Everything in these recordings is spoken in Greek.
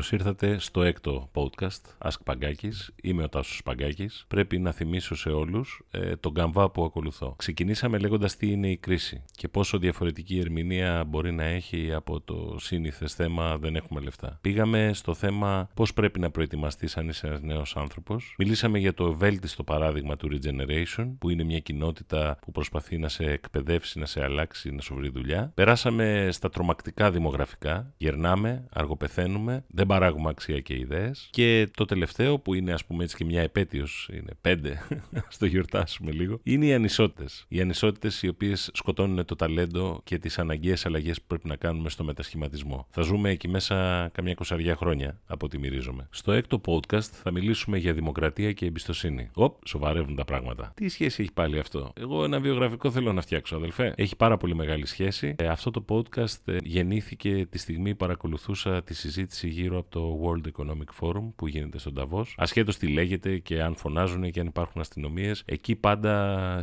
Καλώς ήρθατε στο έκτο podcast Ask Παγκάκης. Είμαι ο Τάσος Παγκάκης. Πρέπει να θυμίσω σε όλους ε, τον καμβά που ακολουθώ. Ξεκινήσαμε λέγοντας τι είναι η κρίση και πόσο διαφορετική ερμηνεία μπορεί να έχει από το σύνηθες θέμα δεν έχουμε λεφτά. Πήγαμε στο θέμα πώς πρέπει να προετοιμαστείς αν είσαι ένας νέος άνθρωπος. Μιλήσαμε για το ευέλτιστο παράδειγμα του Regeneration που είναι μια κοινότητα που προσπαθεί να σε εκπαιδεύσει, να σε αλλάξει, να σου βρει δουλειά. Περάσαμε στα τρομακτικά δημογραφικά. Γερνάμε, αργοπεθαίνουμε, δεν παράγουμε αξία και ιδέες. Και το τελευταίο που είναι ας πούμε έτσι και μια επέτειος, είναι πέντε, στο γιορτάσουμε λίγο, είναι οι ανισότητες. Οι ανισότητες οι οποίες σκοτώνουν το ταλέντο και τις αναγκαίες αλλαγές που πρέπει να κάνουμε στο μετασχηματισμό. Θα ζούμε εκεί μέσα καμιά κοσαριά χρόνια, από ό,τι μυρίζομαι. Στο έκτο podcast θα μιλήσουμε για δημοκρατία και εμπιστοσύνη. Οπ, σοβαρεύουν τα πράγματα. Τι σχέση έχει πάλι αυτό; Εγώ ένα βιογραφικό θέλω να φτιάξω, αδελφέ. Έχει πάρα πολύ μεγάλη σχέση. Ε, αυτό το podcast ε, γεννήθηκε τη στιγμή που παρακολουθούσα τη συζήτηση γύρω από το World Economic Forum που γίνεται στον Ταβό. Ασχέτως τι λέγεται και αν φωνάζουν και αν υπάρχουν αστυνομίες, εκεί πάντα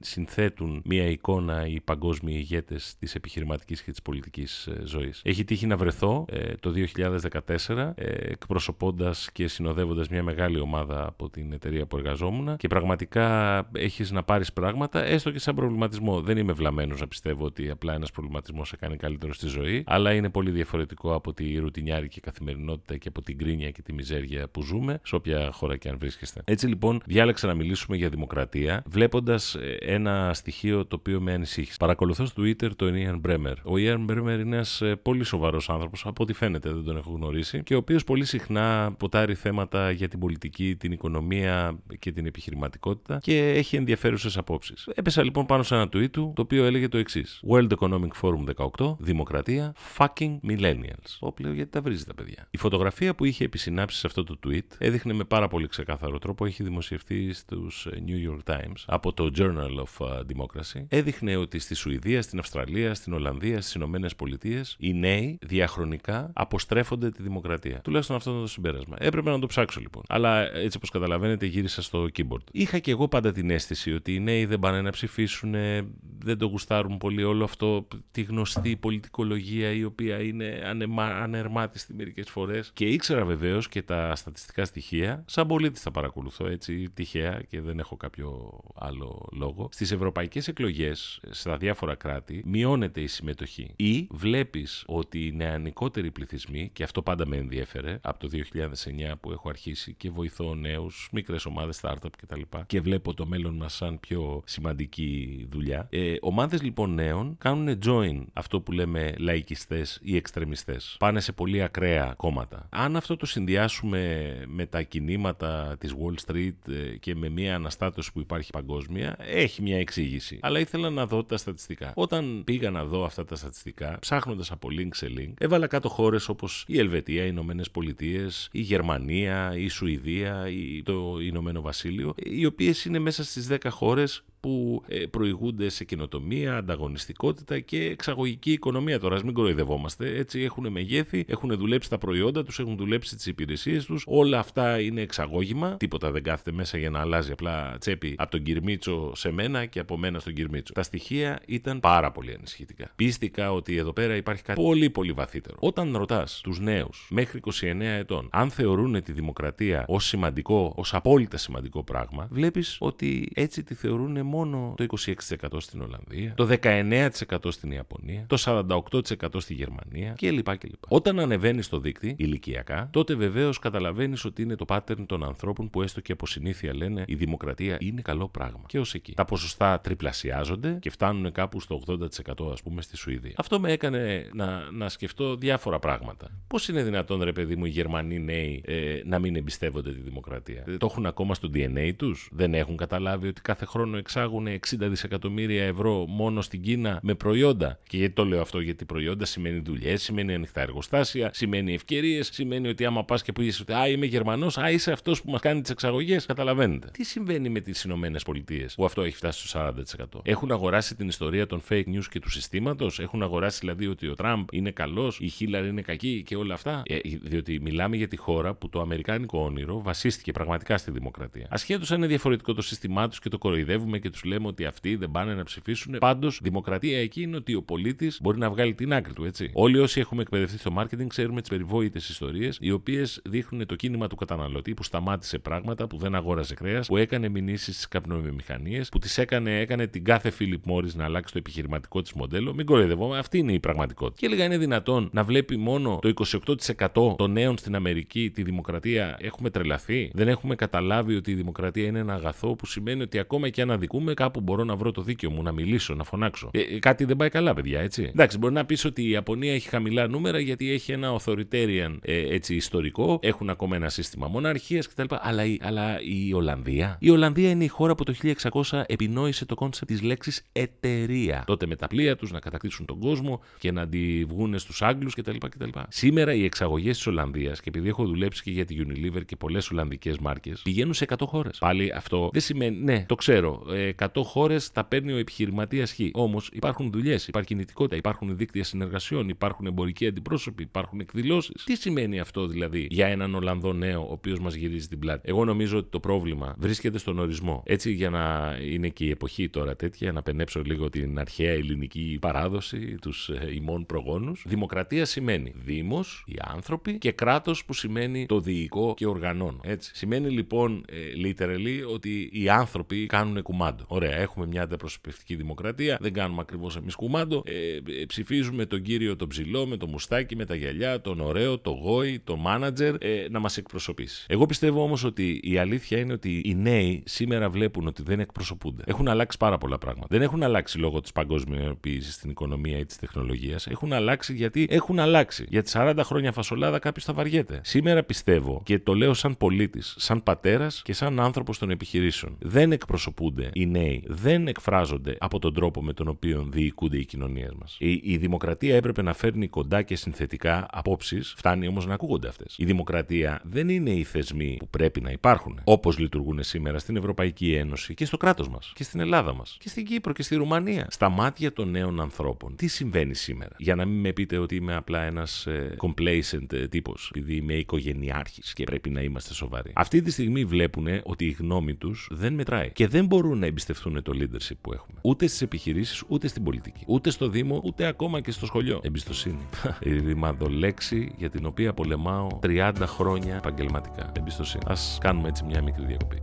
συνθέτουν μία εικόνα οι παγκόσμιοι ηγέτες της επιχειρηματικής και της πολιτικής ε, ζωής. Έχει τύχει να βρεθώ ε, το 2014 ε, εκπροσωπώντας και συνοδεύοντας μια μεγάλη ομάδα από την εταιρεία που εργαζόμουν και πραγματικά έχεις να πάρεις πράγματα, έστω και σαν προβληματισμό. Δεν είμαι βλαμμένος να πιστεύω ότι απλά ένας προβληματισμός σε κάνει καλύτερο στη ζωή, αλλά είναι πολύ διαφορετικό από τη ρουτινιάρικη καθημερινότητα και από την κρίνια και τη μιζέρια που ζούμε, σε όποια χώρα και αν βρίσκεστε. Έτσι λοιπόν, διάλεξα να μιλήσουμε για δημοκρατία, βλέποντας ε, ένα στοιχείο το οποίο με ανησύχησε. Παρακολουθώ στο Twitter τον Ian Bremer. Ο Ian Bremer είναι ένας ε, πολύ σοβαρός άνθρωπος, από ό,τι φαίνεται δεν τον έχω γνωρίσει, και ο οποίος πολύ συχνά ποτάρει θέματα για την πολιτική, την οικονομία και την επιχειρηματικότητα και έχει ενδιαφέρουσες απόψεις. Έπεσα λοιπόν πάνω σε ένα tweet του, το οποίο έλεγε το εξής: World Economic Forum 18, Δημοκρατία, fucking millennials. Όπλαιο γιατί τα βρίζει τα παιδιά. Η φωτογραφία που είχε επισυνάψει σε αυτό το tweet έδειχνε με πάρα πολύ ξεκάθαρο τρόπο, έχει δημοσιευτεί στους ε, New York Times από το Journal of ε, Democracy, έδειχνε ότι στη Σουηδία, στην Αυστραλία, στην Ολλανδία, στις Ηνωμένες Πολιτείες, οι νέοι διαχρονικά αποστρέφονται τη δημοκρατία. Τουλάχιστον αυτό ήταν το συμπέρασμα. Έπρεπε να το ψάξω λοιπόν. Αλλά έτσι όπως καταλαβαίνετε, γύρισα στο keyboard. Είχα και εγώ πάντα την αίσθηση ότι οι νέοι δεν πάνε να ψηφίσουν, δεν το γουστάρουν πολύ όλο αυτό, τη γνωστή πολιτικολογία η οποία είναι ανερμάτιστη μερικές φορές. Και ήξερα βεβαίως και τα στατιστικά στοιχεία, σαν πολίτης τα παρακολουθώ έτσι τυχαία και δεν έχω κάποιο άλλο λόγο. Στις ευρωπαϊκές εκλογές στα διάφορα κράτη μειώνεται η συμμετοχή. Ή βλέπεις ότι οι νεανικότεροι πληθυσμοί, και αυτό πάντα με ενδιέφερε από το 2009 που έχω αρχίσει και βοηθώ νέους, μικρές ομάδες, startup κτλ. Και, και βλέπω το μέλλον μας σαν πιο σημαντική δουλειά. Ε, Ομάδες λοιπόν νέων κάνουν join αυτό που λέμε λαϊκιστές ή εξτρεμιστές. Πάνε σε πολύ ακραία κόμματα. Αν αυτό το συνδυάσουμε με τα κινήματα της Wall Street ε, και με μια αναστάτωση που υπάρχει παγκόσμια, έχει μια εξήγηση. Αλλά ήθελα να δω τα στατιστικά. Όταν πήγα να δω αυτά τα στατιστικά, ψάχνοντας από link σε link, έβαλα κάτω χώρες όπως η Ελβετία, οι Ηνωμένες Πολιτείες, η Γερμανία, η Σουηδία, το Ηνωμένο Βασίλειο, οι οποίες είναι μέσα στις 10 χώρες που ε, προηγούνται σε καινοτομία, ανταγωνιστικότητα και εξαγωγική οικονομία. Τώρα, ας μην κοροϊδευόμαστε. Έτσι έχουν μεγέθη, έχουν δουλέψει τα προϊόντα τους, έχουν δουλέψει τις υπηρεσίες τους. Όλα αυτά είναι εξαγώγημα. Τίποτα δεν κάθεται μέσα για να αλλάζει απλά τσέπη από τον Κυρμίτσο σε μένα και από μένα στον Κυρμίτσο. Τα στοιχεία ήταν πάρα πολύ ανησυχητικά. Πίστηκα ότι εδώ πέρα υπάρχει κάτι πολύ πολύ βαθύτερο. Όταν ρωτάς τους νέους μέχρι 29 ετών αν θεωρούν τη δημοκρατία ως σημαντικό, ως απόλυτα σημαντικό πράγμα, βλέπεις ότι έτσι τη θεωρούν μόνο το 26% στην Ολλανδία, το 19% στην Ιαπωνία, το 48% στη Γερμανία κλπ. κλπ. Όταν ανεβαίνεις στο δίκτυο ηλικιακά, τότε βεβαίως καταλαβαίνεις ότι είναι το pattern των ανθρώπων που έστω και από συνήθεια λένε η δημοκρατία είναι καλό πράγμα. Και ως εκεί. Τα ποσοστά τριπλασιάζονται και φτάνουν κάπου στο 80% ας πούμε στη Σουηδία. Αυτό με έκανε να, να σκεφτώ διάφορα πράγματα. Πώς είναι δυνατόν, ρε παιδί μου, οι Γερμανοί νέοι ε, να μην εμπιστεύονται τη δημοκρατία; Το έχουν ακόμα στο DNA τους; Δεν έχουν καταλάβει ότι κάθε χρόνο εξά εξάγουν 60 δισεκατομμύρια ευρώ μόνο στην Κίνα με προϊόντα. Και γιατί το λέω αυτό, γιατί προϊόντα σημαίνει δουλειές, σημαίνει ανοιχτά εργοστάσια, σημαίνει ευκαιρίες, σημαίνει ότι άμα πας και που είσαι ότι Α, είμαι Γερμανός, Α, είσαι αυτός που μας κάνει τις εξαγωγές. Καταλαβαίνετε. Τι συμβαίνει με τις Ηνωμένες Πολιτείες που αυτό έχει φτάσει στο 40%. Έχουν αγοράσει την ιστορία των fake news και του συστήματος, έχουν αγοράσει δηλαδή ότι ο Τραμπ είναι καλός, η Χίλαρ είναι κακή και όλα αυτά. Ε, διότι μιλάμε για τη χώρα που το αμερικάνικο όνειρο βασίστηκε πραγματικά στη δημοκρατία. Ασχέτως αν είναι διαφορετικό το σύστημά τους και το κοροϊδεύουμε και και τους λέμε ότι αυτοί δεν πάνε να ψηφίσουν. Πάντως, δημοκρατία εκεί είναι ότι ο πολίτης μπορεί να βγάλει την άκρη του, έτσι. Όλοι όσοι έχουμε εκπαιδευτεί στο marketing ξέρουμε τις περιβόητες ιστορίες, οι οποίες δείχνουν το κίνημα του καταναλωτή που σταμάτησε πράγματα, που δεν αγόρασε κρέας, που έκανε μηνύσεις στις καπνοβιομηχανίε, που τις έκανε, έκανε την κάθε Φίλιπ Μόρι να αλλάξει το επιχειρηματικό της μοντέλο. Μην κοροϊδευόμαστε, αυτή είναι η πραγματικότητα. Και έλεγα είναι δυνατόν να βλέπει μόνο το 28% των νέων στην Αμερική τη δημοκρατία. Έχουμε τρελαθεί; Δεν έχουμε καταλάβει ότι η δημοκρατία είναι ένα αγαθό που σημαίνει ότι ακόμα και αν αδικούμε, κάπου μπορώ να βρω το δίκιο μου, να μιλήσω, να φωνάξω. Ε, ε κάτι δεν πάει καλά, παιδιά, έτσι. Εντάξει, μπορεί να πεις ότι η Ιαπωνία έχει χαμηλά νούμερα γιατί έχει ένα authoritarian ε, έτσι, ιστορικό, έχουν ακόμα ένα σύστημα μοναρχίας κτλ. Αλλά, αλλά η Ολλανδία. Η Ολλανδία είναι η χώρα που το 1600 επινόησε το concept της λέξης εταιρεία. Τότε με τα πλοία τους να κατακτήσουν τον κόσμο και να αντιβγούν στους Άγγλους κτλ. Σήμερα οι εξαγωγές της Ολλανδίας, και επειδή έχω δουλέψει και για τη Unilever και πολλές Ολλανδικές μάρκες, πηγαίνουν σε 100 χώρες. Πάλι αυτό δεν σημαίνει, ναι, το ξέρω. 100 χώρες θα παίρνει ο επιχειρηματίας Χ. Όμως υπάρχουν δουλειές, υπάρχει κινητικότητα, υπάρχουν δίκτυα συνεργασιών, υπάρχουν εμπορικοί αντιπρόσωποι, υπάρχουν εκδηλώσεις. Τι σημαίνει αυτό δηλαδή για έναν Ολλανδό νέο ο οποίος μας γυρίζει την πλάτη; Εγώ νομίζω ότι το πρόβλημα βρίσκεται στον ορισμό. Έτσι για να είναι και η εποχή τώρα τέτοια, να παινέψω λίγο την αρχαία ελληνική παράδοση, τους ε, ημών προγόνους. Δημοκρατία σημαίνει Δήμος, οι άνθρωποι και κράτος που σημαίνει το διοικό και οργανών. Έτσι. Σημαίνει λοιπόν ε, literally ότι οι άνθρωποι κάνουν κουμάντο. Ωραία, έχουμε μια αντιπροσωπευτική δημοκρατία, δεν κάνουμε ακριβώς εμείς κουμάντο. Ε, ε, ψηφίζουμε τον κύριο τον ψηλό με το μουστάκι, με τα γυαλιά, τον ωραίο, το γόη, το μάνατζερ ε, να μας εκπροσωπήσει. Εγώ πιστεύω όμως ότι η αλήθεια είναι ότι οι νέοι σήμερα βλέπουν ότι δεν εκπροσωπούνται. Έχουν αλλάξει πάρα πολλά πράγματα. Δεν έχουν αλλάξει λόγω της παγκοσμιοποίησης στην οικονομία ή της τεχνολογίας. Έχουν αλλάξει γιατί έχουν αλλάξει. Για τις 40 χρόνια φασολάδα κάποιος θα βαριέται. Σήμερα πιστεύω και το λέω σαν πολίτης, σαν πατέρας και σαν άνθρωπος των επιχειρήσεων. Δεν εκπροσωπούνται οι νέοι. Δεν εκφράζονται από τον τρόπο με τον οποίο διοικούνται οι κοινωνίες μας. Η, η δημοκρατία έπρεπε να φέρνει κοντά και συνθετικά απόψεις, φτάνει όμως να ακούγονται αυτές. Η δημοκρατία δεν είναι οι θεσμοί που πρέπει να υπάρχουν, όπως λειτουργούν σήμερα στην Ευρωπαϊκή Ένωση και στο κράτος μας και στην Ελλάδα μας και στην Κύπρο και στη Ρουμανία. Στα μάτια των νέων ανθρώπων, τι συμβαίνει σήμερα; Για να μην με πείτε ότι είμαι απλά ένας ε, complacent ε, τύπος, επειδή είμαι οικογενειάρχης και πρέπει να είμαστε σοβαροί. Αυτή τη στιγμή βλέπουν ότι η γνώμη τους δεν μετράει και δεν μπορούν να εμπιστευτούν το leadership που έχουμε. Ούτε στις επιχειρήσεις, ούτε στην πολιτική. Ούτε στο Δήμο, ούτε ακόμα και στο σχολείο. Εμπιστοσύνη. η ρημαδολέξη για την οποία πολεμάω 30 χρόνια επαγγελματικά. Εμπιστοσύνη. Α κάνουμε έτσι μια μικρή διακοπή.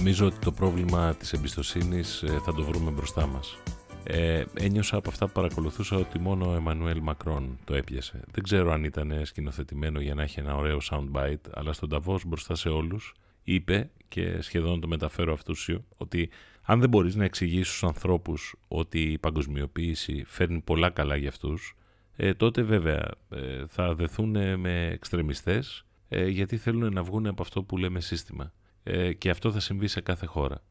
Νομίζω ότι το πρόβλημα της εμπιστοσύνης ε, θα το βρούμε μπροστά μας. Ε, ένιωσα από αυτά που παρακολουθούσα ότι μόνο ο Εμμανουέλ Μακρόν το έπιασε. Δεν ξέρω αν ήταν σκηνοθετημένο για να έχει ένα ωραίο soundbite, αλλά στον Ταβός μπροστά σε όλους είπε και σχεδόν το μεταφέρω αυτούσιο ότι αν δεν μπορείς να εξηγήσεις στους ανθρώπους ότι η παγκοσμιοποίηση φέρνει πολλά καλά για αυτούς, ε, τότε βέβαια ε, θα δεθούν με εξτρεμιστές ε, γιατί θέλουν να βγουν από αυτό που λέμε σύστημα ε, και αυτό θα συμβεί σε κάθε χώρα.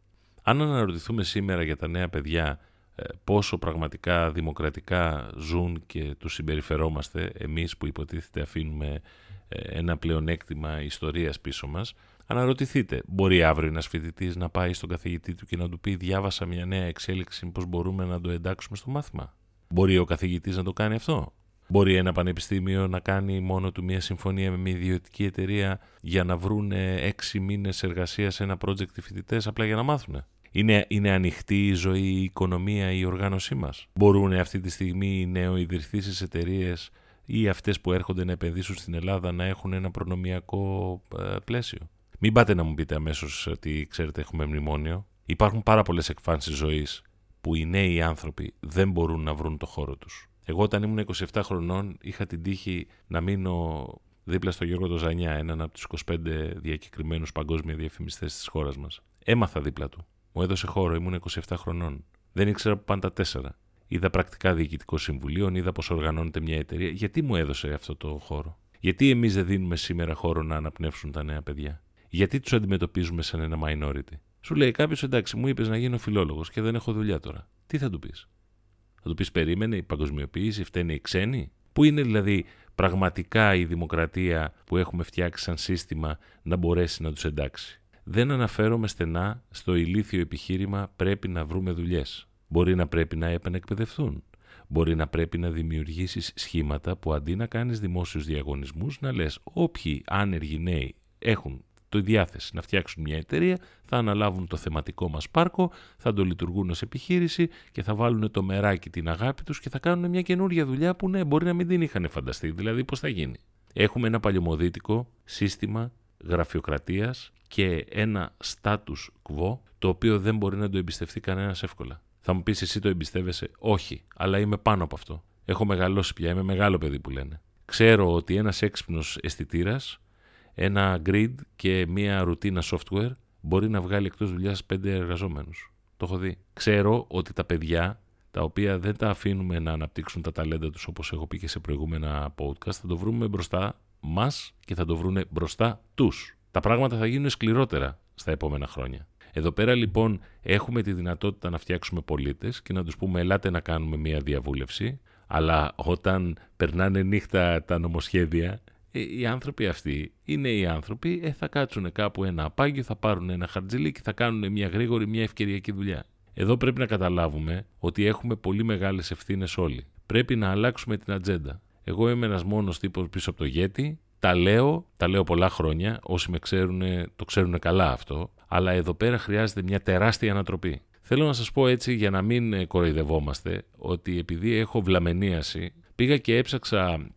Αν αναρωτηθούμε σήμερα για τα νέα παιδιά ε, πόσο πραγματικά δημοκρατικά ζουν και τους συμπεριφερόμαστε εμείς που υποτίθεται αφήνουμε ε, ένα πλεονέκτημα ιστορίας πίσω μας, αναρωτηθείτε, μπορεί αύριο ένας φοιτητής να πάει στον καθηγητή του και να του πει διάβασα μια νέα εξέλιξη, πώς μπορούμε να το εντάξουμε στο μάθημα. Μπορεί ο καθηγητής να το κάνει αυτό; Μπορεί ένα πανεπιστήμιο να κάνει μόνο του μια συμφωνία με μια ιδιωτική εταιρεία για να βρουν έξι μήνες εργασίας σε ένα project οι φοιτητές απλά για να μάθουν. Είναι, είναι ανοιχτή η ζωή, η οικονομία, η οργάνωσή μας. Μπορούν αυτή τη στιγμή οι νεοειδρυθήσεις εταιρείες ή αυτές που έρχονται να επενδύσουν στην Ελλάδα να έχουν ένα προνομιακό ε, πλαίσιο. Μην πάτε να μου πείτε αμέσως ότι ξέρετε έχουμε μνημόνιο. Υπάρχουν πάρα πολλές εκφάνσεις ζωής που οι νέοι άνθρωποι δεν μπορούν να βρουν το χώρο τους. Εγώ όταν ήμουν 27 χρονών είχα την τύχη να μείνω δίπλα στο Γιώργο Τοζανιά, έναν από τους 25 διακεκριμένους παγκόσμια διαφημιστές της χώρας μας. Έμαθα δίπλα του. Μου έδωσε χώρο, ήμουν 27 χρονών. Δεν ήξερα που πάνε τα τέσσερα. Είδα πρακτικά διοικητικό συμβουλίο, είδα πώς οργανώνεται μια εταιρεία. Γιατί μου έδωσε αυτό το χώρο; Γιατί εμείς δεν δίνουμε σήμερα χώρο να αναπνεύσουν τα νέα παιδιά; Γιατί τους αντιμετωπίζουμε σαν ένα minority; Σου λέει κάποιος, εντάξει, μου είπες να γίνω φιλόλογος και δεν έχω δουλειά τώρα. Τι θα του πεις; Θα του πεις, περίμενε η παγκοσμιοποίηση, φταίνει οι ξένοι. Πού είναι δηλαδή πραγματικά η δημοκρατία που έχουμε φτιάξει σαν σύστημα να μπορέσει να τους εντάξει; Δεν αναφέρομαι στενά στο ηλίθιο επιχείρημα πρέπει να βρούμε δουλειές. Μπορεί να πρέπει να επανεκπαιδευτούν. Μπορεί να πρέπει να δημιουργήσεις σχήματα που αντί να κάνεις δημόσιους διαγωνισμούς να λες όποιοι άνεργοι νέοι έχουν το διάθεση να φτιάξουν μια εταιρεία, θα αναλάβουν το θεματικό μας πάρκο, θα το λειτουργούν ως επιχείρηση και θα βάλουν το μεράκι την αγάπη τους και θα κάνουν μια καινούργια δουλειά που ναι, μπορεί να μην την είχαν φανταστεί, δηλαδή πώς θα γίνει; Έχουμε ένα παλιωμοδίτικο σύστημα γραφειοκρατίας και ένα status quo το οποίο δεν μπορεί να το εμπιστευτεί κανένας εύκολα. Θα μου πεις εσύ το εμπιστεύεσαι; Όχι, αλλά είμαι πάνω από αυτό. Έχω μεγαλώσει πια, είμαι μεγάλο παιδί που λένε. Ξέρω ότι ένας έξυπνος αισθητήρας, ένα grid και μία ρουτίνα software μπορεί να βγάλει εκτός δουλειάς πέντε εργαζόμενους. Το έχω δει. Ξέρω ότι τα παιδιά τα οποία δεν τα αφήνουμε να αναπτύξουν τα ταλέντα τους όπως έχω πει και σε προηγούμενα podcast θα το βρούμε μπροστά μας και θα το βρούμε μπροστά τους. Τα πράγματα θα γίνουν σκληρότερα στα επόμενα χρόνια. Εδώ πέρα λοιπόν έχουμε τη δυνατότητα να φτιάξουμε πολίτες και να τους πούμε ελάτε να κάνουμε μια διαβούλευση, αλλά όταν περνάνε νύχτα τα νομοσχέδια, ε, οι άνθρωποι αυτοί είναι οι άνθρωποι, ε, θα κάτσουν κάπου ένα απάγιο, θα πάρουν ένα χαρτζιλί και θα κάνουν μια γρήγορη, μια ευκαιριακή δουλειά. Εδώ πρέπει να καταλάβουμε ότι έχουμε πολύ μεγάλες ευθύνες όλοι. Πρέπει να αλλάξουμε την ατζέντα. Εγώ είμαι ένας μόνος τύπος πίσω από το γέτη, τα λέω, τα λέω πολλά χρόνια, όσοι με ξέρουν το ξέρουν καλά αυτό, αλλά εδώ πέρα χρειάζεται μια τεράστια ανατροπή. Θέλω να σας πω έτσι για να μην κοροϊδευόμαστε ότι επειδή έχω βλαμενίαση πήγα και έψαξα ε,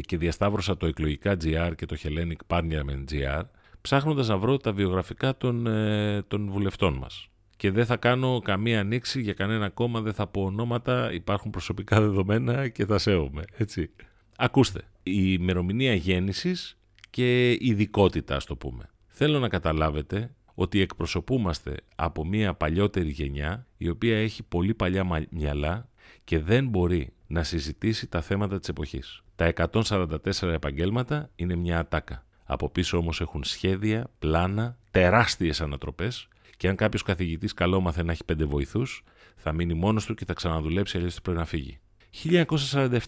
και διασταύρωσα το εκλογικά GR και το Hellenic Parliament GR ψάχνοντας να βρω τα βιογραφικά των, ε, των βουλευτών μας. Και δεν θα κάνω καμία ανοίξη για κανένα κόμμα, δεν θα πω ονόματα, υπάρχουν προσωπικά δεδομένα και θα σέβομαι, έτσι. Ακούστε, η ημερομηνία γέννησης και ειδικότητα, ας το πούμε. Θέλω να καταλάβετε ότι εκπροσωπούμαστε από μια παλιότερη γενιά η οποία έχει πολύ παλιά μυαλά και δεν μπορεί να συζητήσει τα θέματα της εποχής. Τα 144 επαγγέλματα είναι μια ατάκα. Από πίσω όμως έχουν σχέδια, πλάνα, τεράστιες ανατροπές και αν κάποιος καθηγητής καλόμαθε να έχει πέντε βοηθούς, θα μείνει μόνος του και θα ξαναδουλέψει αλλιώς πρέπει να φύγει.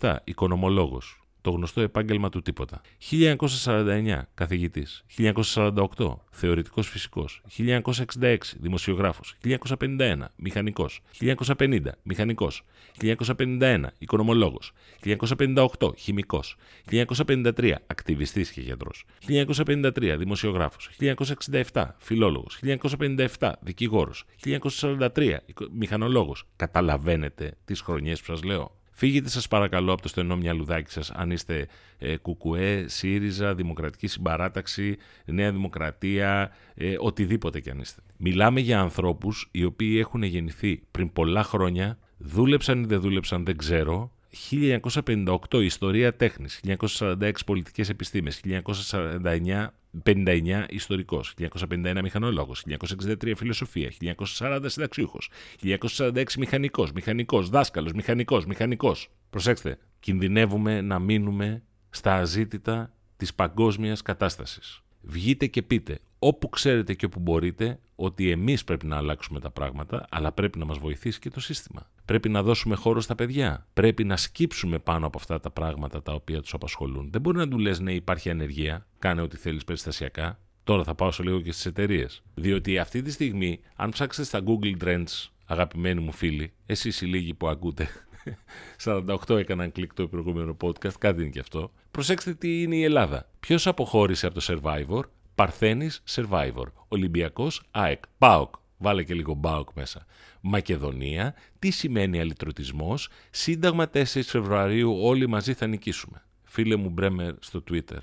1947, οικονομολόγος το γνωστό επάγγελμα του τίποτα. 1949, καθηγητής. 1948, θεωρητικός φυσικός. 1966, δημοσιογράφος. 1951, μηχανικός. 1950, μηχανικός. 1951, οικονομολόγος. 1958, χημικός. 1953, ακτιβιστής και γιατρός. 1953, δημοσιογράφος. 1967, φιλόλογος. 1957, δικηγόρος. 1943, μηχανολόγος. Καταλαβαίνετε τις χρονιές που σας λέω. Φύγετε σας παρακαλώ από το στενό μυαλουδάκι σας αν είστε ε, Κουκουέ, ΣΥΡΙΖΑ, Δημοκρατική Συμπαράταξη, Νέα Δημοκρατία, ε, οτιδήποτε κι αν είστε. Μιλάμε για ανθρώπους οι οποίοι έχουν γεννηθεί πριν πολλά χρόνια, δούλεψαν ή δεν δούλεψαν δεν ξέρω, 1958 Ιστορία τέχνης, 1946 Πολιτικές επιστήμες, 1949 59 ιστορικός, 1951 μηχανολόγος, 1963 φιλοσοφία, 1940 συνταξιούχος, 1946 μηχανικός, μηχανικός, δάσκαλος, μηχανικός, μηχανικός. Προσέξτε, κινδυνεύουμε να μείνουμε στα αζήτητα της παγκόσμιας κατάστασης. Βγείτε και πείτε όπου ξέρετε και όπου μπορείτε ότι εμείς πρέπει να αλλάξουμε τα πράγματα, αλλά πρέπει να μας βοηθήσει και το σύστημα. Πρέπει να δώσουμε χώρο στα παιδιά. Πρέπει να σκύψουμε πάνω από αυτά τα πράγματα τα οποία τους απασχολούν. Δεν μπορεί να του λες ναι υπάρχει ανεργία, κάνε ό,τι θέλεις περιστασιακά. Τώρα θα πάω σε λίγο και στις εταιρείες. Διότι αυτή τη στιγμή, αν ψάξετε στα Google Trends, αγαπημένοι μου φίλοι, εσείς οι λίγοι που ακούτε 48 έκαναν κλικ το προηγούμενο podcast, κάτι είναι και αυτό. Προσέξτε τι είναι η Ελλάδα. Ποιος αποχώρησε από το Survivor, Παρθένης Survivor. Ολυμπιακός ΑΕΚ. ΠΑΟΚ. Βάλε και λίγο ΠΑΟΚ μέσα. Μακεδονία. Τι σημαίνει αλυτρωτισμός; Σύνταγμα 4 Φεβρουαρίου. Όλοι μαζί θα νικήσουμε. Φίλε μου Μπρέμερ στο Twitter.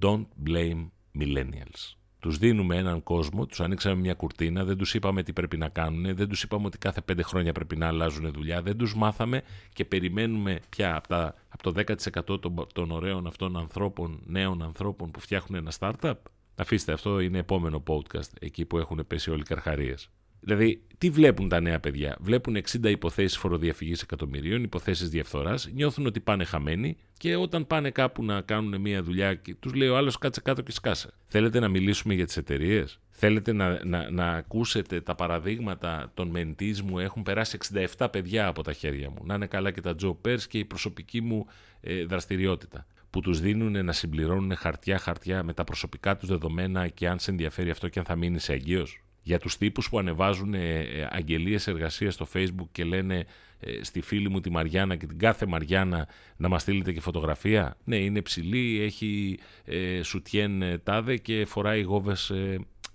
Don't blame millennials. Τους δίνουμε έναν κόσμο, τους ανοίξαμε μια κουρτίνα, δεν τους είπαμε τι πρέπει να κάνουν, δεν τους είπαμε ότι κάθε πέντε χρόνια πρέπει να αλλάζουν δουλειά, δεν τους μάθαμε και περιμένουμε πια από, τα, από το 10% των, των ωραίων αυτών ανθρώπων, νέων ανθρώπων που φτιάχνουν ένα startup. Αφήστε αυτό, είναι επόμενο podcast, εκεί που έχουν πέσει όλοι οι καρχαρίες. Δηλαδή, τι βλέπουν τα νέα παιδιά; Βλέπουν 60 υποθέσεις φοροδιαφυγής εκατομμυρίων, υποθέσεις διαφθοράς, νιώθουν ότι πάνε χαμένοι και όταν πάνε κάπου να κάνουν μια δουλειά, τους λέει ο άλλος κάτσε κάτω και σκάσε. Θέλετε να μιλήσουμε για τις εταιρείες; Θέλετε να, να, να ακούσετε τα παραδείγματα των μεντής μου; Έχουν περάσει 67 παιδιά από τα χέρια μου. Να είναι καλά και τα Joe Pers και η προσωπική μου ε, δραστηριότητα που τους δίνουν να συμπληρώνουν χαρτιά-χαρτιά με τα προσωπικά τους δεδομένα και αν σε ενδιαφέρει αυτό και αν θα μείνεις έγκυος για τους τύπους που ανεβάζουν ε, ε, αγγελίες εργασίας στο facebook και λένε ε, στη φίλη μου τη Μαριάννα και την κάθε Μαριάννα να μας στείλετε και φωτογραφία. Ναι, είναι ψηλή, έχει ε, σουτιέν τάδε και φοράει γόβες.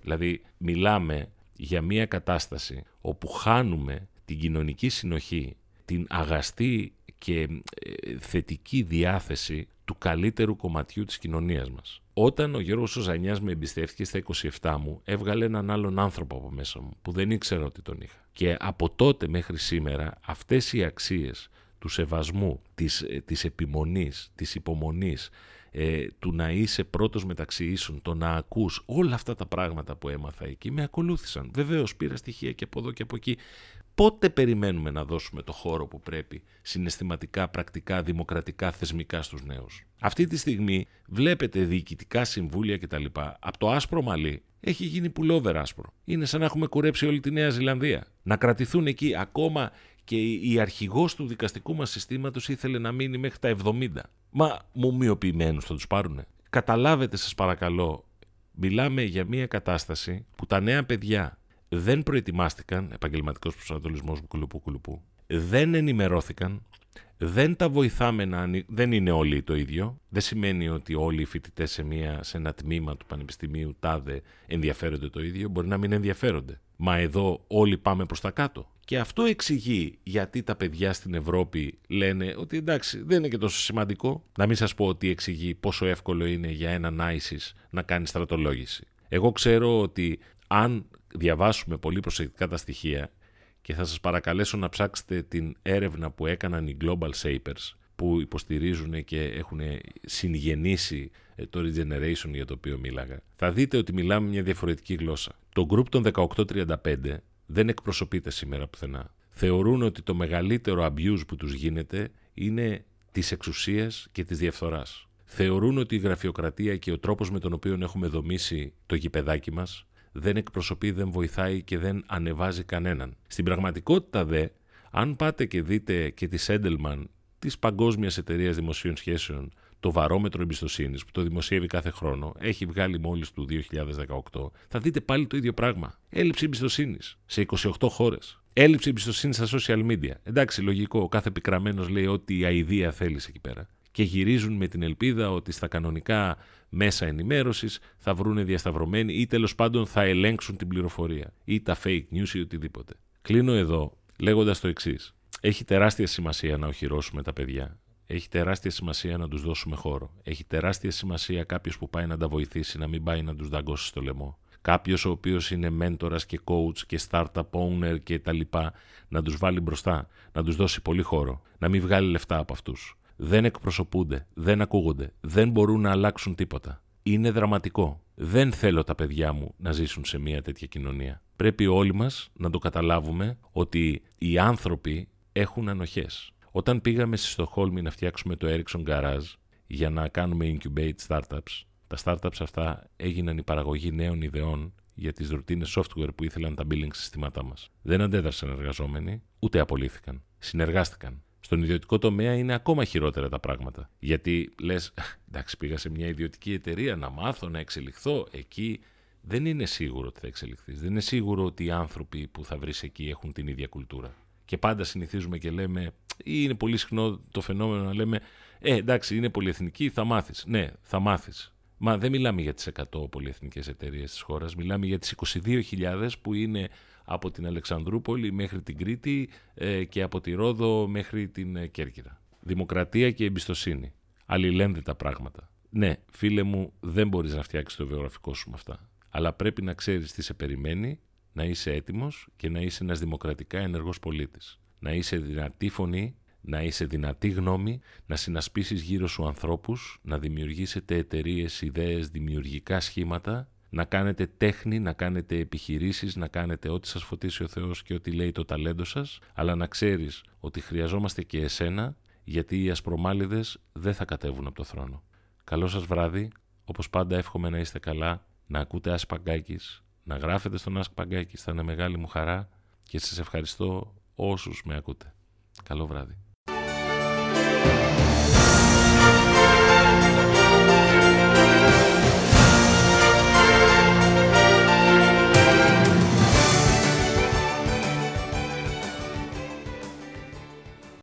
δηλαδή μιλάμε για μια κατάσταση όπου χάνουμε την κοινωνική συνοχή, την αγαστή και θετική διάθεση του καλύτερου κομματιού της κοινωνίας μας. Όταν ο Γιώργος Σοζανιάς με εμπιστεύτηκε στα 27 μου, έβγαλε έναν άλλον άνθρωπο από μέσα μου, που δεν ήξερα ότι τον είχα. Και από τότε μέχρι σήμερα, αυτές οι αξίες του σεβασμού, της, ε, της επιμονής, της υπομονής, ε, του να είσαι πρώτος μεταξύ ίσων, το να ακούς, όλα αυτά τα πράγματα που έμαθα εκεί με ακολούθησαν. Βεβαίως πήρα στοιχεία και από εδώ και από εκεί. Πότε περιμένουμε να δώσουμε το χώρο που πρέπει συναισθηματικά, πρακτικά, δημοκρατικά, θεσμικά στους νέους; Αυτή τη στιγμή βλέπετε διοικητικά συμβούλια κτλ. Από το άσπρο μαλλί έχει γίνει πουλόβερ άσπρο. Είναι σαν να έχουμε κουρέψει όλη τη Νέα Ζηλανδία. Να κρατηθούν εκεί ακόμα και η αρχηγός του δικαστικού μας συστήματος ήθελε να μείνει μέχρι τα 70. Μα μουμιοποιημένους θα τους πάρουνε. Καταλάβετε σας παρακαλώ, μιλάμε για μια κατάσταση που τα νέα παιδιά δεν προετοιμάστηκαν, επαγγελματικός προσανατολισμός κουλουπού κουλουπού, δεν ενημερώθηκαν, δεν τα βοηθάμε να. Δεν είναι όλοι το ίδιο. Δεν σημαίνει ότι όλοι οι φοιτητές σε, σε ένα τμήμα του Πανεπιστημίου τάδε ενδιαφέρονται το ίδιο. Μπορεί να μην ενδιαφέρονται. Μα εδώ όλοι πάμε προς τα κάτω. Και αυτό εξηγεί γιατί τα παιδιά στην Ευρώπη λένε ότι εντάξει δεν είναι και τόσο σημαντικό. Να μην σας πω ότι εξηγεί πόσο εύκολο είναι για έναν ISIS να κάνει στρατολόγηση. Εγώ ξέρω ότι αν διαβάσουμε πολύ προσεκτικά τα στοιχεία και θα σας παρακαλέσω να ψάξετε την έρευνα που έκαναν οι Global Shapers που υποστηρίζουν και έχουν συγγενήσει ε, το regeneration για το οποίο μίλαγα. Θα δείτε ότι μιλάμε μια διαφορετική γλώσσα. Το group των 1835 δεν εκπροσωπείται σήμερα πουθενά. Θεωρούν ότι το μεγαλύτερο abuse που τους γίνεται είναι της εξουσίας και της διαφθοράς. Θεωρούν ότι η γραφειοκρατία και ο τρόπος με τον οποίο έχουμε δομήσει το γηπεδάκι μας δεν εκπροσωπεί, δεν βοηθάει και δεν ανεβάζει κανέναν. Στην πραγματικότητα δε, αν πάτε και δείτε και τη Σέντελμαν της Παγκόσμιας Εταιρείας Δημοσίων Σχέσεων, το βαρόμετρο εμπιστοσύνης που το δημοσιεύει κάθε χρόνο, έχει βγάλει μόλις του 2018, θα δείτε πάλι το ίδιο πράγμα. Έλλειψη εμπιστοσύνης σε 28 χώρες. Έλλειψη εμπιστοσύνης στα social media. Εντάξει, λογικό, ο κάθε πικραμένος λέει ό,τι η αηδία θέλεις εκεί πέρα. Και γυρίζουν με την ελπίδα ότι στα κανονικά μέσα ενημέρωσης θα βρούνε διασταυρωμένοι ή τέλος πάντων θα ελέγξουν την πληροφορία ή τα fake news ή οτιδήποτε. Κλείνω εδώ λέγοντας το εξής. Έχει τεράστια σημασία να οχυρώσουμε τα παιδιά. Έχει τεράστια σημασία να τους δώσουμε χώρο. Έχει τεράστια σημασία κάποιος που πάει να τα βοηθήσει να μην πάει να τους δαγκώσει στο λαιμό. Κάποιος ο οποίος είναι μέντορας και coach και startup owner και τα λοιπά, να τους βάλει μπροστά, να τους δώσει πολύ χώρο, να μην βγάλει λεφτά από αυτούς δεν εκπροσωπούνται, δεν ακούγονται, δεν μπορούν να αλλάξουν τίποτα. Είναι δραματικό. Δεν θέλω τα παιδιά μου να ζήσουν σε μια τέτοια κοινωνία. Πρέπει όλοι μας να το καταλάβουμε ότι οι άνθρωποι έχουν ανοχές. Όταν πήγαμε στη Στοχόλμη να φτιάξουμε το Ericsson Garage για να κάνουμε incubate startups, τα startups αυτά έγιναν η παραγωγή νέων ιδεών για τις ρουτίνες software που ήθελαν τα billing συστήματά μας. Δεν αντέδρασαν εργαζόμενοι, ούτε απολύθηκαν. Συνεργάστηκαν. Στον ιδιωτικό τομέα είναι ακόμα χειρότερα τα πράγματα. Γιατί λες, εντάξει, πήγα σε μια ιδιωτική εταιρεία να μάθω, να εξελιχθώ. Εκεί δεν είναι σίγουρο ότι θα εξελιχθείς. Δεν είναι σίγουρο ότι οι άνθρωποι που θα βρεις εκεί έχουν την ίδια κουλτούρα. Και πάντα συνηθίζουμε και λέμε, ή είναι πολύ συχνό το φαινόμενο να λέμε Ε, εντάξει, είναι πολυεθνική, θα μάθεις. Ναι, θα μάθεις. Μα δεν μιλάμε για τις 100 πολυεθνικές εταιρείες της χώρας, μιλάμε για τις 22.000 που είναι από την Αλεξανδρούπολη μέχρι την Κρήτη ε, και από τη Ρόδο μέχρι την ε, Κέρκυρα. Δημοκρατία και εμπιστοσύνη. Αλληλένδετα πράγματα. Ναι, φίλε μου, δεν μπορείς να φτιάξεις το βιογραφικό σου με αυτά. Αλλά πρέπει να ξέρεις τι σε περιμένει, να είσαι έτοιμος και να είσαι ένας δημοκρατικά ενεργός πολίτης. Να είσαι δυνατή φωνή να είσαι δυνατή γνώμη, να συνασπίσεις γύρω σου ανθρώπους, να δημιουργήσετε εταιρείες, ιδέες, δημιουργικά σχήματα, να κάνετε τέχνη, να κάνετε επιχειρήσεις, να κάνετε ό,τι σας φωτίσει ο Θεός και ό,τι λέει το ταλέντο σας, αλλά να ξέρεις ότι χρειαζόμαστε και εσένα, γιατί οι ασπρομάλιδες δεν θα κατέβουν από το θρόνο. Καλό σας βράδυ, όπως πάντα εύχομαι να είστε καλά, να ακούτε Ask να γράφετε στον Ask θα είναι μεγάλη μου χαρά και σας ευχαριστώ όσους με ακούτε. Καλό βράδυ.